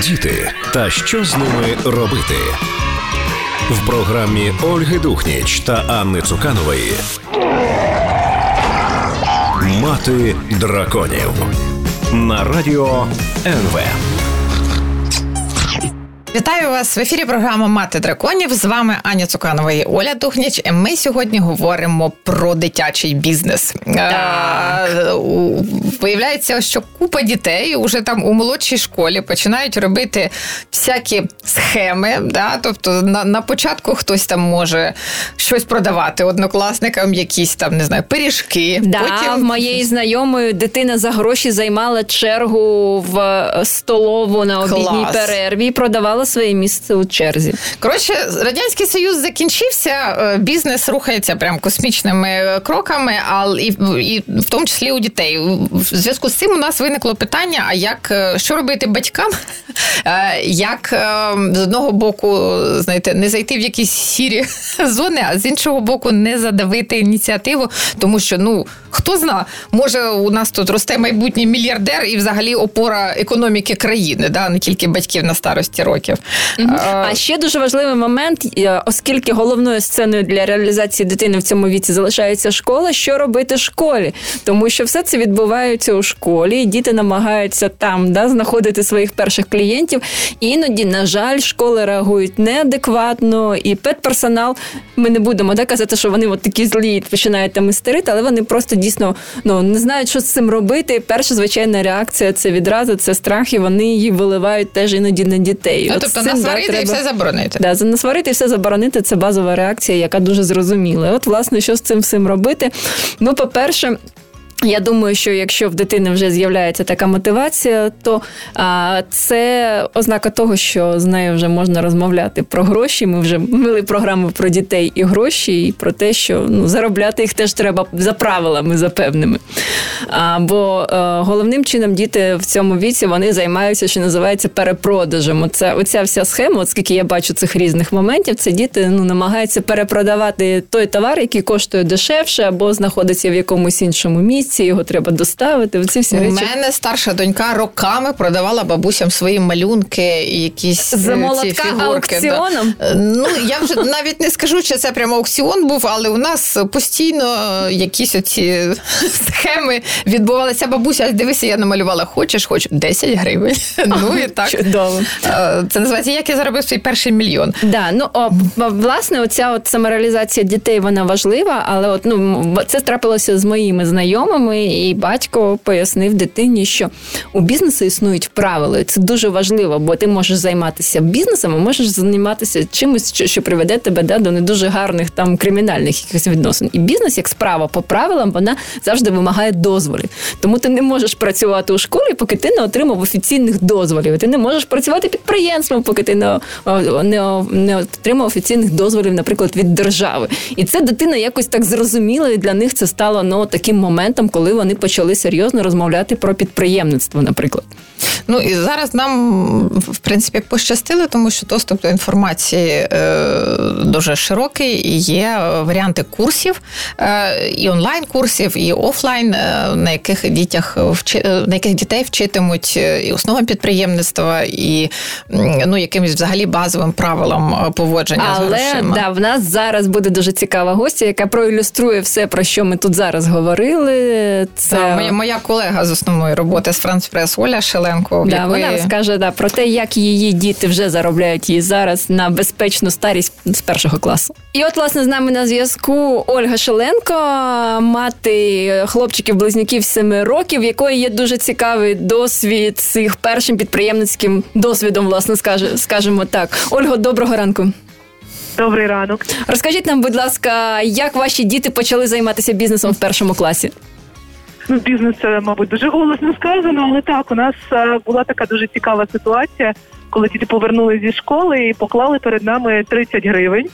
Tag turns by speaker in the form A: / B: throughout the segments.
A: Діти та що з ними робити в програмі Ольги Духніч та Анни Цуканової. Мати драконів на радіо НВ.
B: Вітаю вас в ефірі. Програма Мати драконів. З вами Аня Цуканова і Оля Духніч. Ми сьогодні говоримо про дитячий бізнес. А, виявляється, що купа дітей уже там у молодшій школі починають робити всякі схеми. Да? Тобто на на початку хтось там може щось продавати однокласникам, якісь там не знаю, пиріжки.
C: Да, Потім в моєї знайомої дитина за гроші займала чергу в столову на обідній Клас. перерві і продавала зайняла своє місце у черзі.
B: Коротше, радянський союз закінчився, е, бізнес рухається прям космічними кроками, але і, і в тому числі у дітей. В зв'язку з цим у нас виникло питання: а як е, що робити батькам? Е, як з одного боку, знаєте, не зайти в якісь сірі зони, а з іншого боку, не задавити ініціативу, тому що ну хто зна, може у нас тут росте майбутній мільярдер і взагалі опора економіки країни, да не тільки батьків на старості років років.
C: Угу. А ще дуже важливий момент, е, оскільки головною сценою для реалізації дитини в цьому віці залишається школа, що робити школі, тому що все це відбувається у школі, і діти намагаються там да, знаходити своїх перших клієнтів. Іноді, на жаль, школи реагують неадекватно, і педперсонал. Ми не будемо да, казати, що вони от такі злі і починають там істерити, але вони просто дійсно ну не знають, що з цим робити. Перша звичайна реакція це відразу, це страх, і вони її виливають теж іноді на дітей.
B: Ну, тобто насварити і все заборонити.
C: Да, насварити і все заборонити це базова реакція, яка дуже зрозуміла. От, власне, що з цим всім робити? Ну, по-перше, я думаю, що якщо в дитини вже з'являється така мотивація, то а, це ознака того, що з нею вже можна розмовляти про гроші. Ми вже вели програму про дітей і гроші, і про те, що ну, заробляти їх теж треба за правилами за певними. А, Бо а, е, головним чином діти в цьому віці вони займаються, що називається перепродажем. Оце, оця вся схема, от скільки я бачу цих різних моментів, це діти ну, намагаються перепродавати той товар, який коштує дешевше, або знаходиться в якомусь іншому місці інструкції, його треба доставити. Оці всі
B: У
C: речі.
B: мене старша донька роками продавала бабусям свої малюнки, якісь
C: е, За молотка ці аукціоном.
B: Да. Е, ну я вже навіть не скажу, чи це прямо аукціон був, але у нас постійно якісь оці схеми відбувалися. Бабуся, дивися, я намалювала. Хочеш, хоч 10 гривень. Ну і так
C: чудово.
B: Е, це називається як я заробив свій перший мільйон.
C: Да, ну о, власне, оця от самореалізація дітей вона важлива, але от ну це трапилося з моїми знайомими знайомими, і батько пояснив дитині, що у бізнесу існують правила. Це дуже важливо, бо ти можеш займатися бізнесом, а можеш займатися чимось, що, що приведе тебе да, до не дуже гарних там кримінальних якихось відносин. І бізнес, як справа по правилам, вона завжди вимагає дозволів. Тому ти не можеш працювати у школі, поки ти не отримав офіційних дозволів. Ти не можеш працювати підприємством, поки ти не, не, не отримав офіційних дозволів, наприклад, від держави. І це дитина якось так зрозуміла, і для них це стало ну, таким моментом, коли вони почали серйозно розмовляти про підприємництво, наприклад.
B: Ну і зараз нам в принципі пощастило, тому що доступ до інформації е, дуже широкий. і Є варіанти курсів е, і онлайн-курсів, і офлайн, е, на яких дітях на яких дітей вчитимуть і основам підприємництва, і ну якимось взагалі базовим правилам поводження.
C: Але
B: з грошима.
C: да, в нас зараз буде дуже цікава гостя, яка проілюструє все, про що ми тут зараз говорили.
B: Це да, моя моя колега з основної роботи з Франспрес Оля Шеленко.
C: Да, якої... Вона розкаже да, про те, як її діти вже заробляють її зараз на безпечну старість з першого класу. І от, власне, з нами на зв'язку Ольга Шеленко, мати хлопчиків-близнюків 7 років, в якої є дуже цікавий досвід з їх першим підприємницьким досвідом, власне, скажемо так. Ольго, доброго ранку.
D: Добрий ранок.
C: Розкажіть нам, будь ласка, як ваші діти почали займатися бізнесом в першому класі?
D: Ну, бізнес мабуть, дуже голосно сказано, але так, у нас е, була така дуже цікава ситуація, коли діти повернули зі школи і поклали перед нами 30 гривень.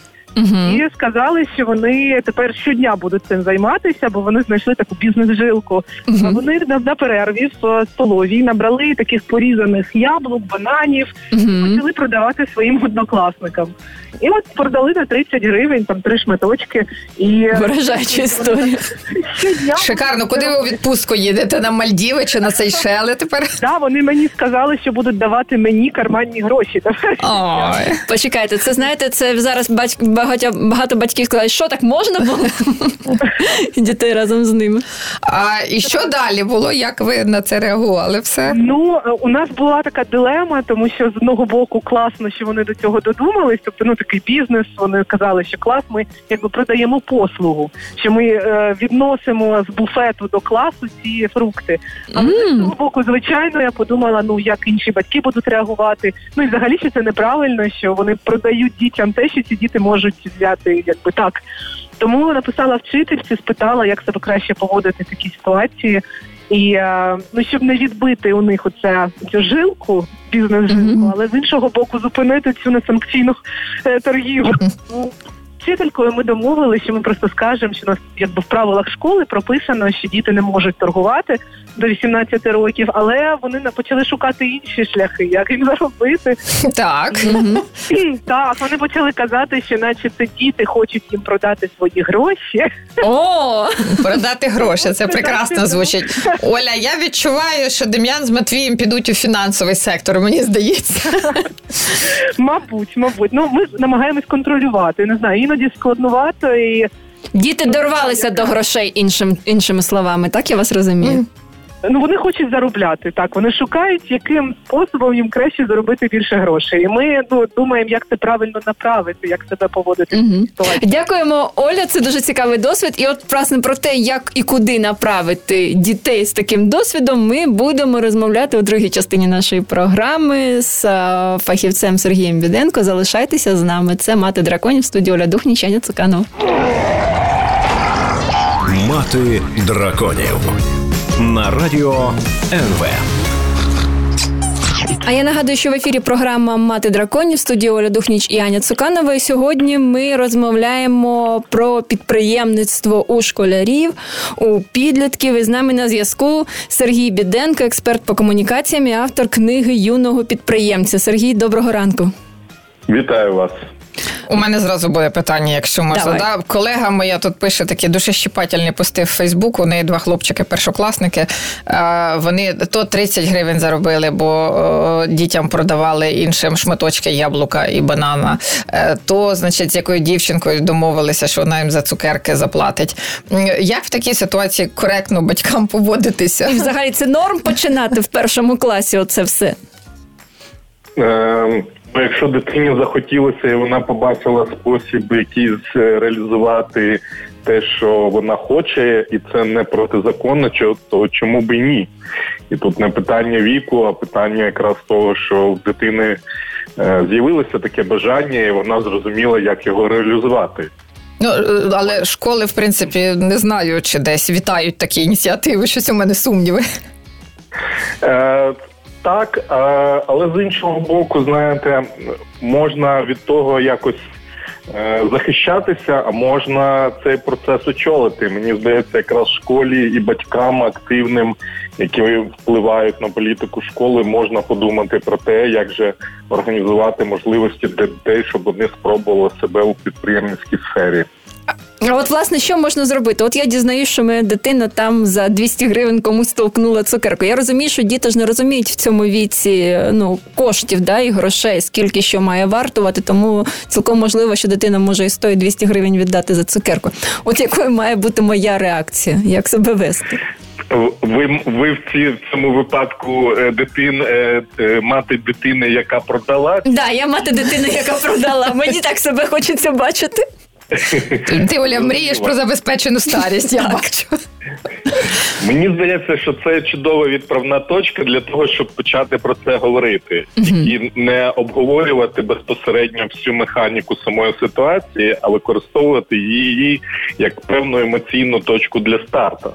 D: І сказали, що вони тепер щодня будуть цим займатися, бо вони знайшли таку бізнес-жилку. А Вони на, на перерві в столовій набрали таких порізаних яблук, бананів, почали продавати своїм однокласникам. І от продали на 30 гривень, там три шматочки. І
C: Вражаюча історія.
D: щодня
B: Шикарно, куди ви у відпустку їдете? На Мальдіви чи на Сейшели тепер?
D: Да, вони мені сказали, що будуть давати мені карманні гроші.
B: Ой.
C: Почекайте, це знаєте, це зараз батько багато, багато батьків сказали, що так можна було? І дітей разом з ними.
B: А і що далі було? Як ви на це реагували? Все?
D: Ну е, у нас була така дилема, тому що з одного боку класно, що вони до цього додумались. Тобто, ну такий бізнес. Вони казали, що клас, ми якби продаємо послугу, що ми е, відносимо з буфету до класу ці фрукти. Але з іншого боку, звичайно, я подумала, ну як інші батьки будуть реагувати. Ну і взагалі що це неправильно, що вони продають дітям те, що ці діти можуть взяти, якби так. Тому написала вчительці, спитала, як себе краще поводити в такій ситуації. І е, ну, щоб не відбити у них оце цю жилку, бізнес-жилку, але з іншого боку зупинити цю несанкційну е, торгівлю. Вчителькою ми домовилися, що ми просто скажемо, що у нас якби в правилах школи прописано, що діти не можуть торгувати до 18 років, але вони почали шукати інші шляхи, як їм заробити.
B: Так.
D: Так, вони почали казати, що наче це діти хочуть їм продати свої гроші.
C: О,
B: Продати гроші, це прекрасно звучить. Оля, я відчуваю, що Дем'ян з Матвієм підуть у фінансовий сектор, мені здається.
D: Мабуть, мабуть. Ну ми намагаємось контролювати. Не знаю, іноді складнувато і
C: діти дорвалися до грошей іншим, іншими словами, так я вас розумію?
D: Ну вони хочуть заробляти. Так вони шукають, яким способом їм краще заробити більше грошей. І ми ну думаємо, як це правильно направити, як себе поводити ситуації.
C: Дякуємо, Оля. Це дуже цікавий досвід. І от власне про те, як і куди направити дітей з таким досвідом, ми будемо розмовляти у другій частині нашої програми з фахівцем Сергієм Біденко. Залишайтеся з нами. Це мати драконів студії Оля Духніч, Аня Цуканова.
A: Мати драконів на радіо НВ.
C: А я нагадую, що в ефірі програма Мати драконів студії Оля Духніч і Аня Цуканова. І сьогодні ми розмовляємо про підприємництво у школярів, у підлітків. І з нами на зв'язку Сергій Біденко, експерт по комунікаціям і автор книги юного підприємця. Сергій, доброго ранку.
E: Вітаю вас.
B: У мене зразу буде питання, якщо можна.
C: Давай.
B: Да? Колега моя тут пише такі душещіпательні пости в Фейсбук. У неї два хлопчики, першокласники. Вони то 30 гривень заробили, бо дітям продавали іншим шматочки яблука і банана. Е, То, значить, з якою дівчинкою домовилися, що вона їм за цукерки заплатить. Як в такій ситуації коректно батькам поводитися?
C: І взагалі це норм починати в першому класі. Оце все.
E: Ну, якщо дитині захотілося і вона побачила спосіб якийсь е, реалізувати те, що вона хоче, і це не протизаконно, то чому б і ні? І тут не питання віку, а питання якраз того, що в дитини е, з'явилося таке бажання, і вона зрозуміла, як його реалізувати.
B: Ну, е, але школи, в принципі, не знаю, чи десь вітають такі ініціативи. Щось у мене сумніви.
E: Так, е, але з іншого боку, знаєте, можна від того якось е, захищатися, а можна цей процес очолити. Мені здається, якраз в школі і батькам активним, які впливають на політику школи, можна подумати про те, як же організувати можливості для дітей, щоб вони спробували себе у підприємницькій сфері.
C: А от власне що можна зробити? От я дізнаюсь, що моя дитина там за 200 гривень комусь толкнула цукерку. Я розумію, що діти ж не розуміють в цьому віці ну коштів да, і грошей, скільки що має вартувати, тому цілком можливо, що дитина може і 100 і 200 гривень віддати за цукерку. От якою має бути моя реакція, як себе вести?
E: Ви, ви в, ці, в цьому випадку е, дитин, е, е, мати дитини, яка продала,
C: Да, я мати дитини, яка продала. Мені так себе хочеться бачити.
B: Ти, Оля, мрієш про забезпечену старість, я бачу.
E: Мені здається, що це чудова відправна точка для того, щоб почати про це говорити і не обговорювати безпосередньо всю механіку самої ситуації, а використовувати її як певну емоційну точку для старту.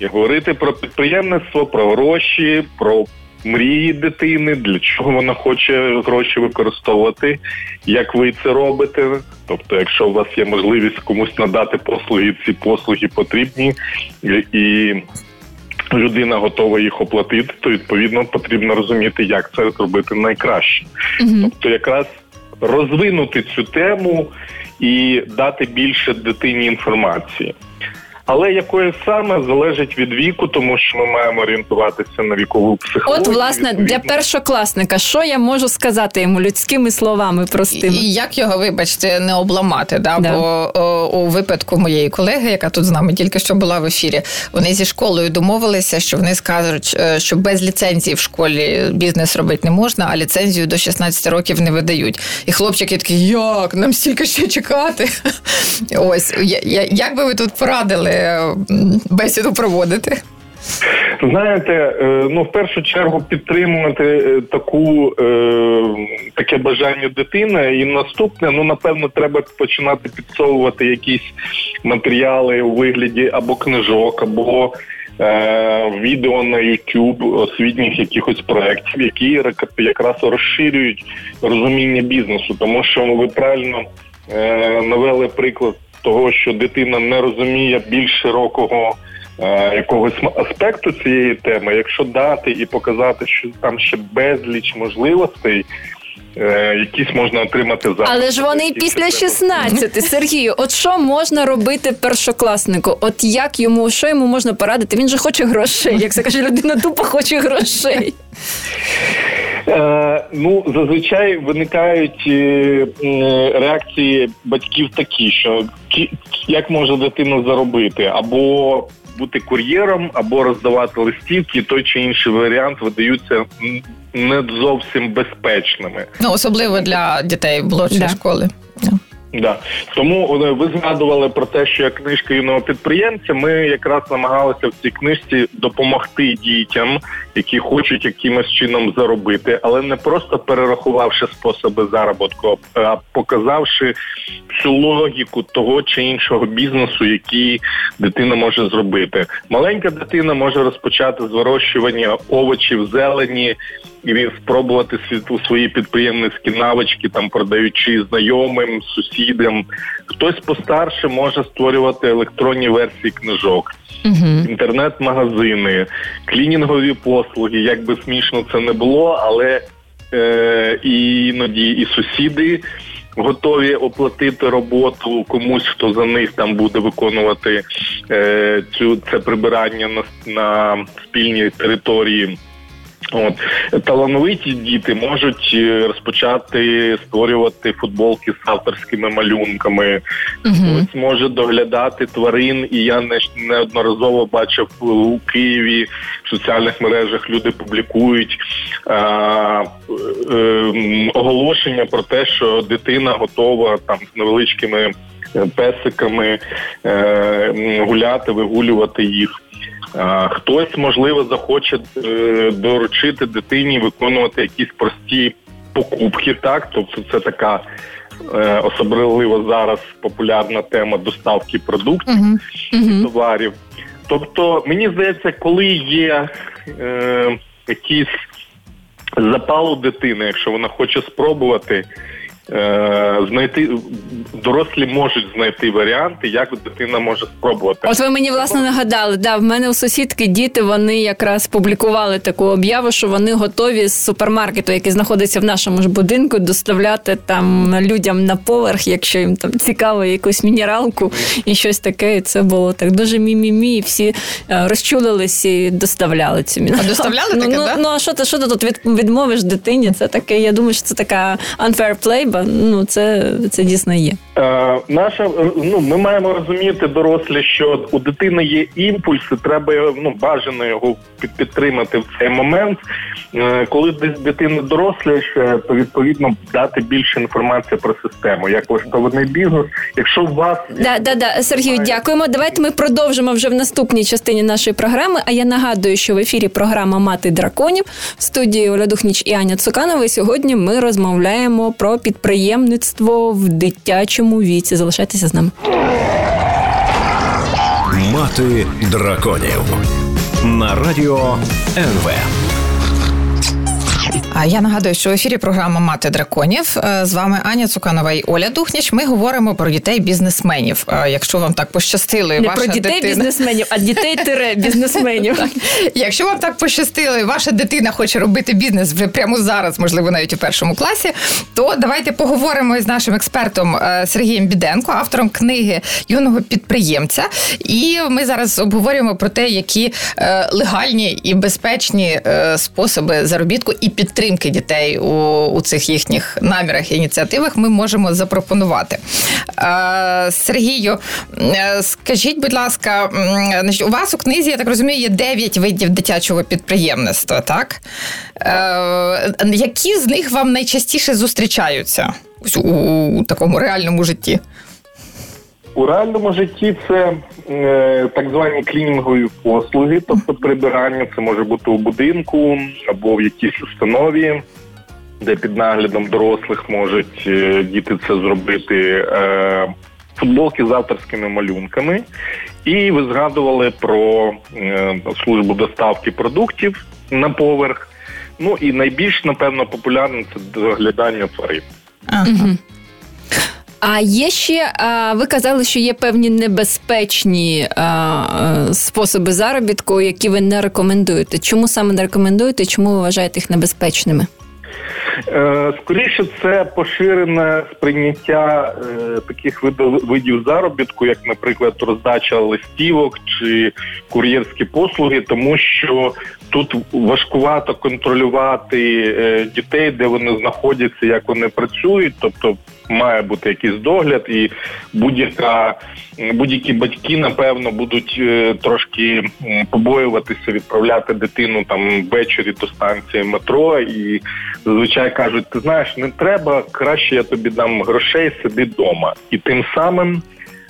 E: І говорити про підприємництво, про гроші, про мрії дитини, для чого вона хоче гроші використовувати, як ви це робите. Тобто, якщо у вас є можливість комусь надати послуги, ці послуги потрібні і. Людина готова їх оплатити, то відповідно потрібно розуміти, як це зробити найкраще. mm Тобто, якраз розвинути цю тему і дати більше дитині інформації. Але якою саме залежить від віку, тому що ми маємо орієнтуватися на вікову психологію.
C: От, власне, відповідно. для першокласника, що я можу сказати йому людськими словами простими?
B: І Як його, вибачте, не обламати? Да? да. Бо о, у випадку моєї колеги, яка тут з нами тільки що була в ефірі, вони зі школою домовилися, що вони скажуть, е, що без ліцензії в школі бізнес робити не можна, а ліцензію до 16 років не видають. І хлопчики такі, як нам стільки ще чекати? Ось як би ви тут порадили? Бесіду проводити?
E: Знаєте, е, ну в першу чергу підтримувати е, таку е, таке бажання дитини, і наступне, ну напевно, треба починати підсовувати якісь матеріали у вигляді або книжок, або е, відео на YouTube, освітніх якихось проєктів, які якраз розширюють розуміння бізнесу, тому що ви правильно е, навели приклад того, що дитина не розуміє більш широкого е, якогось аспекту цієї теми, якщо дати і показати, що там ще безліч можливостей. Е, якісь можна отримати за
C: але ж вони після 16, Сергію. От що можна робити першокласнику? От як йому що йому можна порадити? Він же хоче грошей. Як це каже людина, тупо хоче грошей.
E: Е, ну зазвичай виникають е, реакції батьків такі, що як може дитина заробити, або бути кур'єром, або роздавати листівки, той чи інший варіант видаються не зовсім безпечними.
B: Ну особливо для дітей молодшої да. школи.
E: Да. Тому е, ви згадували про те, що як книжка юного підприємця, ми якраз намагалися в цій книжці допомогти дітям, які хочуть якимось чином заробити, але не просто перерахувавши способи заробітку, а показавши всю логіку того чи іншого бізнесу, який дитина може зробити. Маленька дитина може розпочати з вирощування овочів, зелені і спробувати у свої підприємницькі навички, там продаючи знайомим, сусідам. Хтось постарше може створювати електронні версії книжок, uh інтернет-магазини, клінінгові послуги. Як би смішно це не було, але е, іноді і сусіди. Готові оплатити роботу комусь, хто за них там буде виконувати е, цю це прибирання на на спільній території. От талановиті діти можуть е, розпочати створювати футболки з авторськими малюнками. uh Ось може доглядати тварин, і я не неодноразово бачив у Києві в соціальних мережах. Люди публікують а, е, оголошення про те, що дитина готова там з невеличкими е, песиками е, гуляти, вигулювати їх. Хтось, можливо, захоче е, доручити дитині виконувати якісь прості покупки, так тобто це така е, особливо зараз популярна тема доставки продуктів uh-huh. товарів. Тобто, мені здається, коли є е, якийсь запал у дитини, якщо вона хоче спробувати, знайти дорослі можуть знайти варіанти, як дитина може спробувати.
C: От ви мені власне нагадали, да, в мене у сусідки діти вони якраз публікували таку об'яву, що вони готові з супермаркету, який знаходиться в нашому ж будинку, доставляти там людям на поверх, якщо їм там цікаво якусь мінералку і щось таке. І Це було так дуже мі-мі-мі, і всі е, розчулились і доставляли цю мінералку.
B: А доставляли таке,
C: ну,
B: да?
C: ну а що ти що ти тут від, відмовиш дитині? Це таке. Я думаю, що це така unfair play, треба. Ну це це дійсно є.
E: Е, Наша ну ми маємо розуміти дорослі, що у дитини є імпульси. Треба ну бажано його підтримати в цей момент. Е, коли дитина доросліше, то відповідно дати більше інформації про систему, як влаштований бізнес. Якщо у вас
C: да, да, да, Сергію, дякуємо. Давайте ми продовжимо вже в наступній частині нашої програми. А я нагадую, що в ефірі програма Мати драконів в студії Оля Духніч і Аня Цуканова. Сьогодні ми розмовляємо про підприємництво в дитячому віці. Залишайтеся з нами.
A: Мати драконів на радіо НВ.
B: Я нагадую, що в ефірі програма Мати драконів з вами Аня Цуканова і Оля Духніч. Ми говоримо про дітей бізнесменів. Якщо вам так пощастило,
C: Не
B: ваша
C: про дітей
B: дитина...
C: бізнесменів, а дітей тире бізнесменів.
B: Якщо вам так пощастило, і ваша дитина хоче робити бізнес вже прямо зараз, можливо, навіть у першому класі, то давайте поговоримо із нашим експертом Сергієм Біденко, автором книги юного підприємця. І ми зараз обговорюємо про те, які легальні і безпечні способи заробітку і підтримки дітей у, у цих їхніх намірах і ініціативах ми можемо запропонувати. Сергію, скажіть, будь ласка, у вас у книзі, я так розумію, є 9 видів дитячого підприємництва, так? Які з них вам найчастіше зустрічаються у такому реальному житті?
E: У реальному житті це е, так звані клінінгові послуги, тобто прибирання, це може бути у будинку або в якійсь установі, де під наглядом дорослих можуть е, діти це зробити. Е, Футболки з авторськими малюнками, і ви згадували про е, службу доставки продуктів на поверх. Ну і найбільш напевно популярне це доглядання тварин. Ага.
C: А є ще ви казали, що є певні небезпечні способи заробітку, які ви не рекомендуєте. Чому саме не рекомендуєте? Чому ви вважаєте їх небезпечними?
E: Е, скоріше, це поширене сприйняття е, таких видів заробітку, як, наприклад, роздача листівок чи кур'єрські послуги, тому що тут важкувато контролювати е, дітей, де вони знаходяться, як вони працюють, тобто має бути якийсь догляд, і будь-яка будь-які батьки напевно будуть е, трошки побоюватися відправляти дитину там ввечері до станції метро, і зазвичай кажуть: ти знаєш, не треба краще я тобі дам грошей, сиди вдома. і тим самим.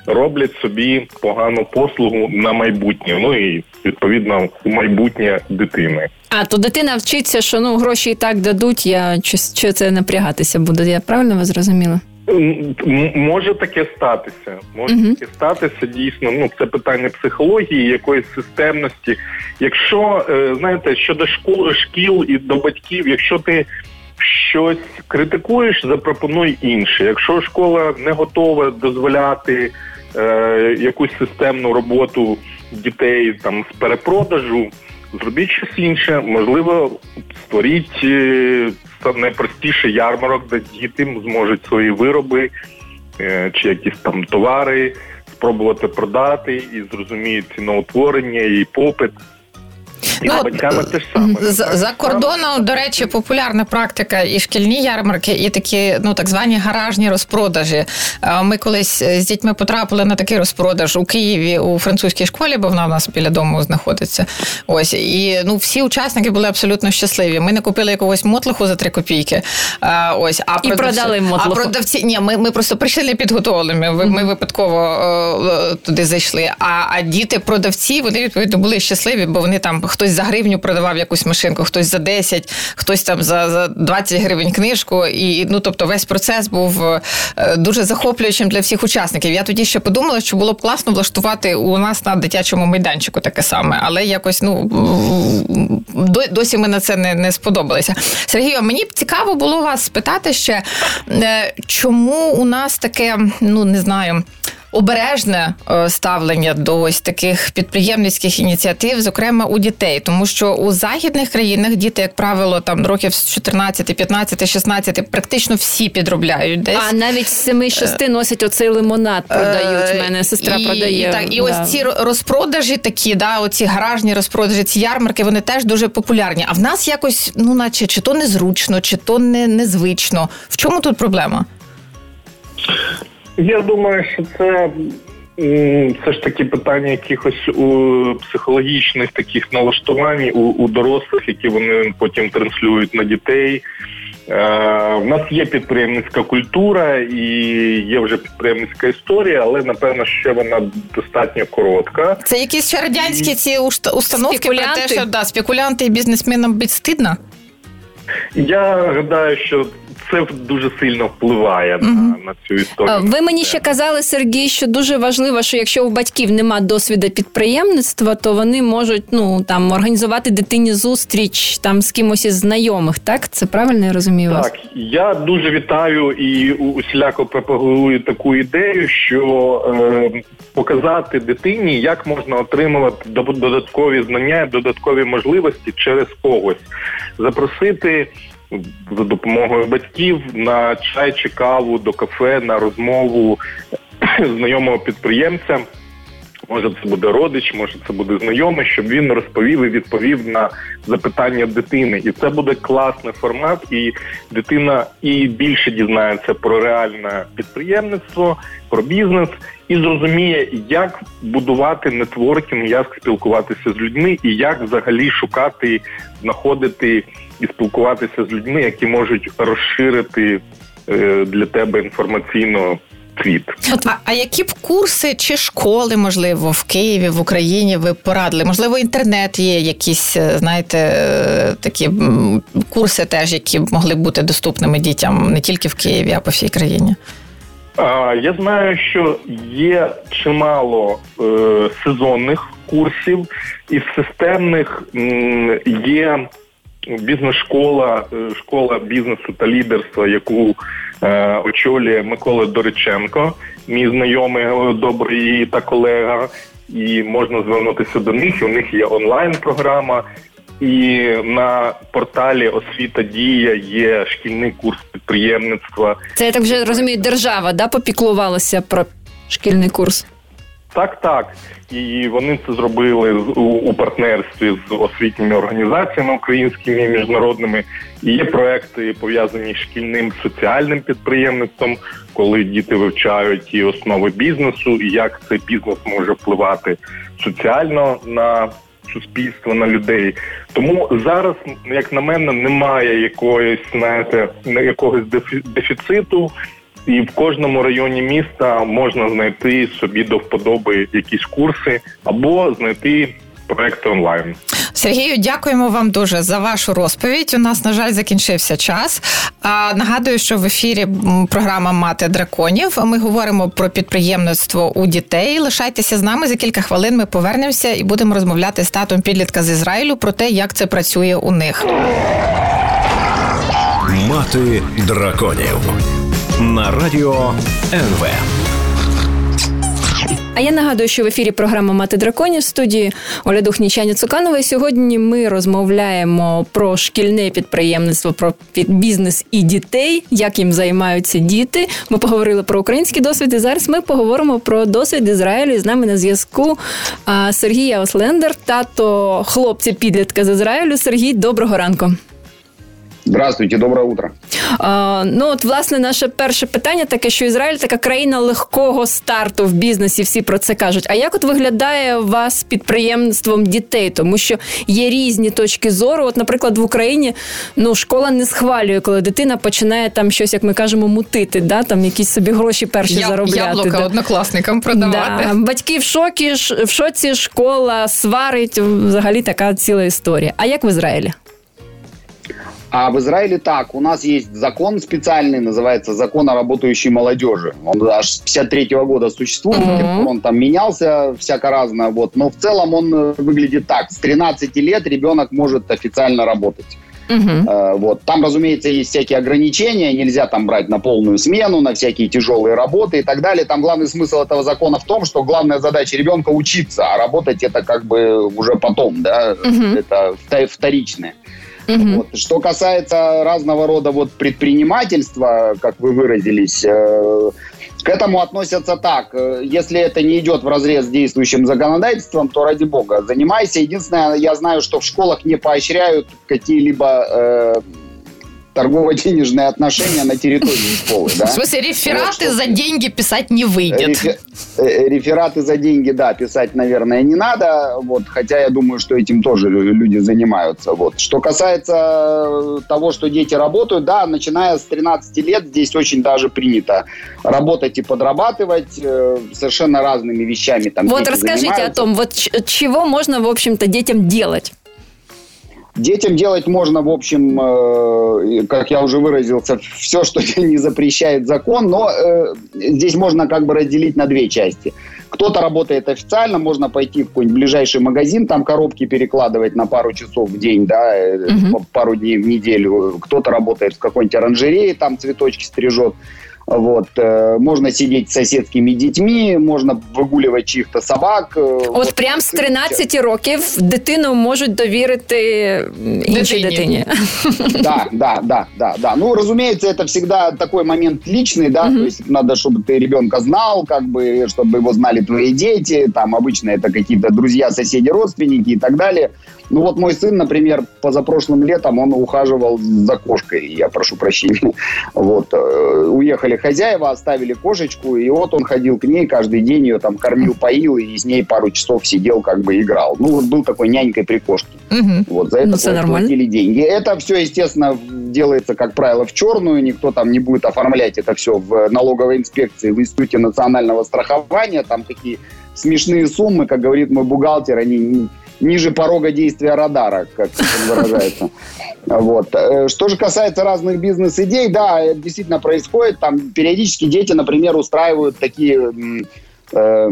E: Роблять собі погану послугу на майбутнє, ну і відповідно у майбутнє дитини.
C: А то дитина вчиться, що ну гроші і так дадуть. Я чи, чи це напрягатися буде? Я правильно вас зрозуміла?
E: Може таке статися. Може uh-huh. таке статися дійсно. Ну це питання психології, якоїсь системності. Якщо е, знаєте, щодо школ шкіл і до батьків, якщо ти щось критикуєш, запропонуй інше. Якщо школа не готова дозволяти е, якусь системну роботу дітей там з перепродажу, зробіть щось інше. Можливо, створіть е, найпростіший ярмарок, де діти зможуть свої вироби е, чи якісь там товари спробувати продати і зрозуміють ціноутворення і попит. І ну, батьками теж саме.
B: За, за кордоном, до речі, популярна практика і шкільні ярмарки, і такі ну так звані гаражні розпродажі. Ми колись з дітьми потрапили на такий розпродаж у Києві у французькій школі, бо вона в нас біля дому знаходиться. Ось і ну всі учасники були абсолютно щасливі. Ми не купили якогось мотлуху за три копійки. Ось а
C: і продавці, продали мотлуху.
B: А продавці ні, ми ми просто прийшли непідготовленими. Ми, ми випадково туди зайшли. А а діти, продавці, вони відповідно були щасливі, бо вони там хтось за гривню продавав якусь машинку, хтось за 10, хтось там за за 20 гривень книжку. І ну тобто весь процес був е, дуже захоплюючим для всіх учасників. Я тоді ще подумала, що було б класно влаштувати у нас на дитячому майданчику таке саме, але якось ну досі ми на це не не сподобалися. Сергію, мені б цікаво було вас спитати ще, е, чому у нас таке, ну не знаю обережне е, ставлення до ось таких підприємницьких ініціатив, зокрема у дітей, тому що у західних країнах діти, як правило, там років з 14, 15, 16 практично всі підробляють десь.
C: А навіть з 7-6 носять оцей лимонад, продають. У мене сестра
B: і,
C: продає.
B: І, так, і да. ось ці розпродажі такі, да, оці гаражні розпродажі, ці ярмарки, вони теж дуже популярні. А в нас якось, ну наче чи то незручно, чи то не незвично. В чому тут проблема?
E: Я думаю, що це все ж таки питання якихось у психологічних таких налаштувань у, у дорослих, які вони потім транслюють на дітей. Е, В нас є підприємницька культура і є вже підприємницька історія, але напевно ще вона достатньо коротка.
B: Це якісь ще радянські ці установки про те, що да, спекулянти і бізнесменам бить стидно?
E: Я гадаю, що це дуже сильно впливає угу. на, на цю історію.
C: Ви мені ще казали, Сергій, що дуже важливо, що якщо у батьків нема досвіду підприємництва, то вони можуть ну там організувати дитині зустріч там з кимось із знайомих. Так це правильно я розумію?
E: Так,
C: вас?
E: я дуже вітаю і усіляко пропагую таку ідею, що е, показати дитині, як можна отримувати додаткові знання, додаткові можливості через когось, запросити за допомогою батьків на чай чи каву до кафе на розмову знайомого підприємця. Може, це буде родич, може це буде знайомий, щоб він розповів і відповів на запитання дитини. І це буде класний формат, і дитина і більше дізнається про реальне підприємництво, про бізнес і зрозуміє, як будувати нетворкінг, як спілкуватися з людьми, і як взагалі шукати, знаходити і спілкуватися з людьми, які можуть розширити е, для тебе інформаційно світ.
B: А, а які б курси чи школи, можливо, в Києві, в Україні ви порадили? Можливо, інтернет є якісь, е, знаєте, е, такі курси, теж які б могли бути доступними дітям не тільки в Києві, а по всій країні.
E: Я знаю, що є чимало е, сезонних курсів, і системних м, є бізнес-школа, е, школа бізнесу та лідерства, яку е, очолює Микола Дориченко, мій знайомий е, добрий та колега. І можна звернутися до них. У них є онлайн-програма, і на порталі освіта дія є шкільний курс підприємництва.
C: Це я так вже розумію, держава да попіклувалася про шкільний курс.
E: Так, так. І вони це зробили у партнерстві з освітніми організаціями українськими і міжнародними. І Є проекти пов'язані з шкільним соціальним підприємництвом, коли діти вивчають і основи бізнесу, і як цей бізнес може впливати соціально на суспільство, на людей. Тому зараз, як на мене, немає якоїсь знаєте, якогось дефіциту і в кожному районі міста можна знайти собі до вподоби якісь курси або знайти проекти онлайн.
B: Сергію, дякуємо вам дуже за вашу розповідь. У нас, на жаль, закінчився час. А нагадую, що в ефірі програма Мати драконів. Ми говоримо про підприємництво у дітей. Лишайтеся з нами за кілька хвилин. Ми повернемося і будемо розмовляти з татом підлітка з Ізраїлю про те, як це працює у них.
A: Мати драконів на радіо НВ.
C: А я нагадую, що в ефірі програма Мати драконів студії Оля Духнічані Цуканова. Сьогодні ми розмовляємо про шкільне підприємництво, про бізнес і дітей, як їм займаються діти. Ми поговорили про український досвід. І зараз ми поговоримо про досвід Ізраїлю. З нами на зв'язку Сергій Ослендер, тато хлопця підлітка з Ізраїлю. Сергій, доброго ранку.
F: Здравствуйте, доброе утро.
C: А, Ну от власне наше перше питання таке, що Ізраїль така країна легкого старту в бізнесі. Всі про це кажуть. А як от виглядає у вас підприємством дітей? Тому що є різні точки зору. От, наприклад, в Україні ну школа не схвалює, коли дитина починає там щось, як ми кажемо, мутити, да там якісь собі гроші перші Я, заробляти.
B: Яблука
C: да.
B: однокласникам продавати.
C: Да. Батьки в шокі в шоці школа сварить. Взагалі така ціла історія. А як в Ізраїлі?
F: А в Израиле так, у нас есть закон специальный, называется закон о работающей молодежи. Он аж с 53 -го года существует, mm-hmm. он там менялся всяко разно, вот. но в целом он э, выглядит так. С 13 лет ребенок может официально работать. Uh, вот. Там, разумеется, есть всякие ограничения, нельзя там брать на полную смену, на всякие тяжелые работы и так далее. Там главный смысл этого закона в том, что главная задача ребенка учиться, а работать это как бы уже потом, да, uh-huh. это вторичное. Угу. Вот. Что касается разного рода вот предпринимательства, как вы выразились, э, к этому относятся так. Э, если это не идет в разрез с действующим законодательством, то ради бога, занимайся. Единственное, я знаю, что в школах не поощряют какие-либо э, торгово-денежные отношения на территории школы. Да?
B: В смысле, рефераты вот, за деньги писать не выйдет. Рефер,
F: э, рефераты за деньги, да, писать, наверное, не надо. Вот, хотя я думаю, что этим тоже люди занимаются. Вот. Что касается того, что дети работают, да, начиная с 13 лет здесь очень даже принято работать и подрабатывать э, совершенно разными вещами. Там
C: вот расскажите занимаются. о том, вот чего можно, в общем-то, детям делать.
F: Детям делать можно, в общем, э, как я уже выразился, все, что не запрещает закон, но э, здесь можно как бы разделить на две части. Кто-то работает официально, можно пойти в какой-нибудь ближайший магазин, там коробки перекладывать на пару часов в день, да, угу. пару дней в неделю. Кто-то работает в какой-нибудь оранжерее, там цветочки стрижет. Вот. Э, можно сидеть с соседскими детьми, можна вигулювати чиїх-то собак.
C: Е, От, От прям з 13 років дитину можуть довірити іншій дитині.
F: Да, да, да, да, да. Ну, разумеется, это всегда такой момент личный, да, то есть надо, чтобы ты ребенка знал, как бы, чтобы его знали твои дети, там обычно это какие-то друзья, соседи, родственники и так далее. Ну вот мой сын, например, позапрошлым летом он ухаживал за кошкой, я прошу прощения. Вот. Э, уехали хозяева, оставили кошечку, и вот он ходил к ней каждый день, ее там кормил, поил, и с ней пару часов сидел, как бы играл. Ну вот был такой нянькой при кошке. Угу. Вот за это ну, платили деньги. Это все, естественно, делается, как правило, в черную, никто там не будет оформлять это все в налоговой инспекции, в Институте национального страхования, там такие смешные суммы, как говорит мой бухгалтер, они ниже порога действия радара, как он выражается. Вот. Э, что же касается разных бизнес-идей, да, это действительно происходит. Там периодически дети, например, устраивают такие э,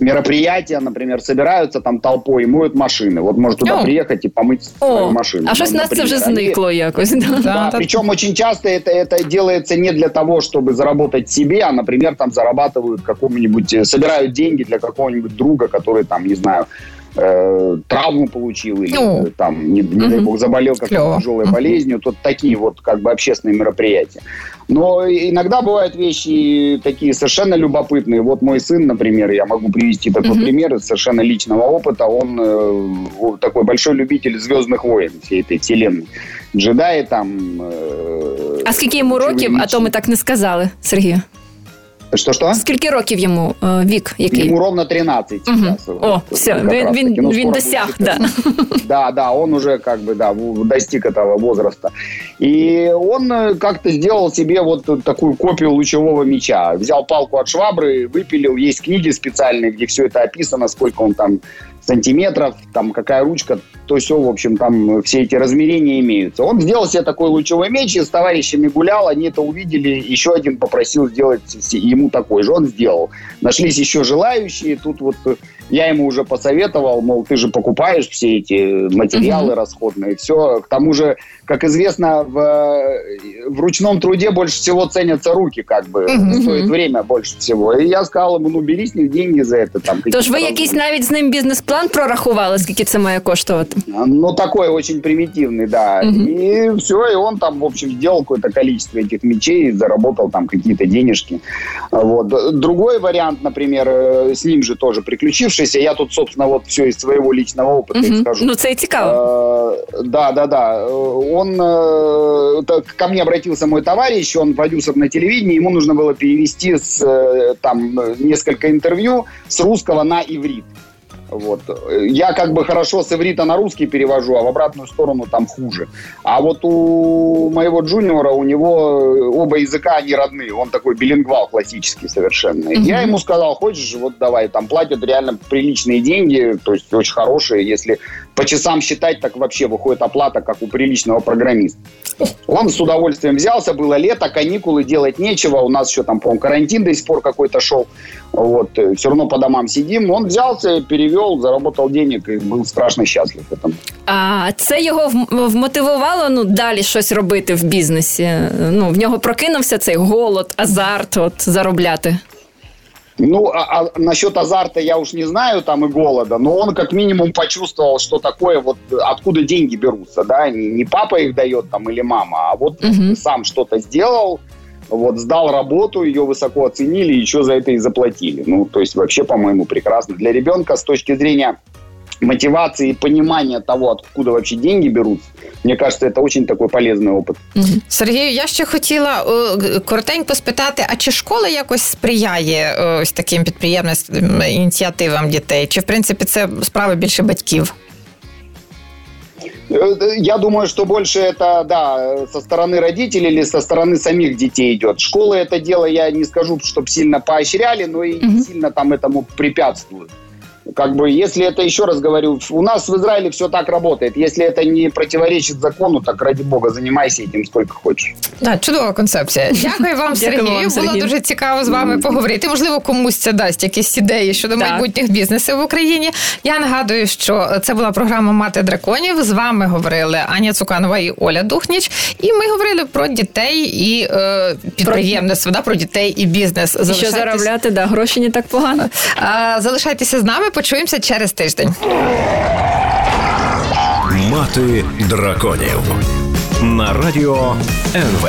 F: мероприятия, например, собираются там толпой и моют машины. Вот может туда О. приехать и помыть О. свою машину.
C: А щось нас це вже зникло якось. Да,
F: да, да, причем очень часто это, это делается не для того, чтобы заработать себе, а, например, там зарабатывают какому-нибудь, э, собирают деньги для какого-нибудь друга, который там, не знаю, э, травму получил или ну, там, не, не угу. дай бог, заболел какой-то тяжелой угу. болезнью, то такие вот как бы общественные мероприятия. Но иногда бывают вещи такие совершенно любопытные. Вот мой сын, например, я могу привести такой угу. пример из совершенно личного опыта. Он э, такой большой любитель «Звездных войн», всей этой вселенной. Джедаи там...
C: Э, а скільки йому років, а то ми так не сказали, Сергію?
F: Что что?
C: Скільки років йому е, вік?
F: Який? Ему ровно 13 сейчас.
C: Угу. О, все, він, він, ну, він досяг, да.
F: Да, да, он уже как бы, да, достиг этого возраста. И он э, как-то сделал себе вот такую копию лучевого меча. Взял палку от швабры, выпилил, есть книги специальные, где все это описано, сколько он там сантиметров, там какая ручка, то все, в общем, там все эти размерения имеются. Он сделал себе такой лучевой меч и с товарищами гулял, они это увидели, еще один попросил сделать ему такой же, он сделал. Нашлись еще желающие, тут вот я ему уже посоветовал, мол, ты же покупаешь все эти материалы uh-huh. расходные, все. К тому же, как известно, в, в ручном труде больше всего ценятся руки, как бы, uh-huh. стоит время больше всего. И я сказал ему, ну, бери с них деньги за это. Там,
C: Тож ви якийсь навіть з ним бізнес-план прорахували, скільки це має коштувати?
F: Ну, такой очень примитивный, да. Uh-huh. И все, и он там, в общем, сделал какое-то количество этих мечей, заработал там какие-то денежки. Вот. Другой вариант, например, э, с ним же тоже приключившись, случившееся. Я тут, собственно, вот все из своего личного опыта угу. скажу.
C: Ну, це цікаво.
F: Да, да, да. Он ко мне обратился мой товарищ, он продюсер на телевидении, ему нужно было перевести с, э, там несколько интервью с русского на иврит. Вот. Я как бы хорошо с иврита на русский перевожу, а в обратную сторону там хуже. А вот у моего джуниора, у него оба языка, они родные. Он такой билингвал классический совершенно. Mm-hmm. Я ему сказал, хочешь, вот давай, там платят реально приличные деньги, то есть очень хорошие. Если по часам считать, так вообще выходит оплата, как у приличного программиста. Он с удовольствием взялся, было лето, каникулы, делать нечего. У нас еще там, по-моему, карантин до сих пор какой-то шел. Вот, все равно по домам сидим. Он взялся, перевел, заработал денег и был страшно счастлив этому.
C: А це його вмотивувало ну, далі щось робити в бізнесі? Ну, в нього прокинувся цей голод, азарт от, заробляти?
F: Ну, а, а насчет азарта я уж не знаю, там и голода, но он как минимум почувствовал, что такое вот, откуда деньги берутся, да, не, не папа их дает там или мама, а вот угу. сам что-то сделал, вот, сдал работу, ее высоко оценили, еще за это и заплатили. Ну, то есть вообще, по-моему, прекрасно. Для ребенка с точки зрения мотивации и понимания того, откуда вообще деньги берутся, Мені кажется, це дуже такий полезний опит.
B: Сергію, я ще хотіла коротенько спитати: а чи школа якось сприяє ось таким підприємницьким ініціативам дітей? Чи в принципі це справа більше батьків?
F: Я думаю, что больше это, да, со стороны родителей или со стороны самих детей идет. Школы это дело, я не скажу, чтобы сильно поощряли, но и угу. сильно там этому препятствуют. как бы, если это, еще раз говорю, у нас в Израиле все так работает. Если это не противоречит закону, так ради бога, занимайся этим сколько хочешь.
B: Так, чудова концепція. Дякую вам,
C: Дякую
B: Сергію.
C: вам,
B: Було
C: Сергій.
B: дуже цікаво з вами поговорити. Можливо, комусь це дасть якісь ідеї щодо
C: Так.
B: майбутніх бізнесів в Україні. Я нагадую, що це була програма Мати драконів. З вами говорили Аня Цуканова і Оля Духніч. І ми говорили про дітей і е, підприємництво, да, про дітей і бізнес.
C: І що
B: Залишайтесь-
C: заробляти, да, гроші не так погано.
B: А, Залишайтеся з нами, почуємося через тиждень.
A: Мати драконів на радіо НВ.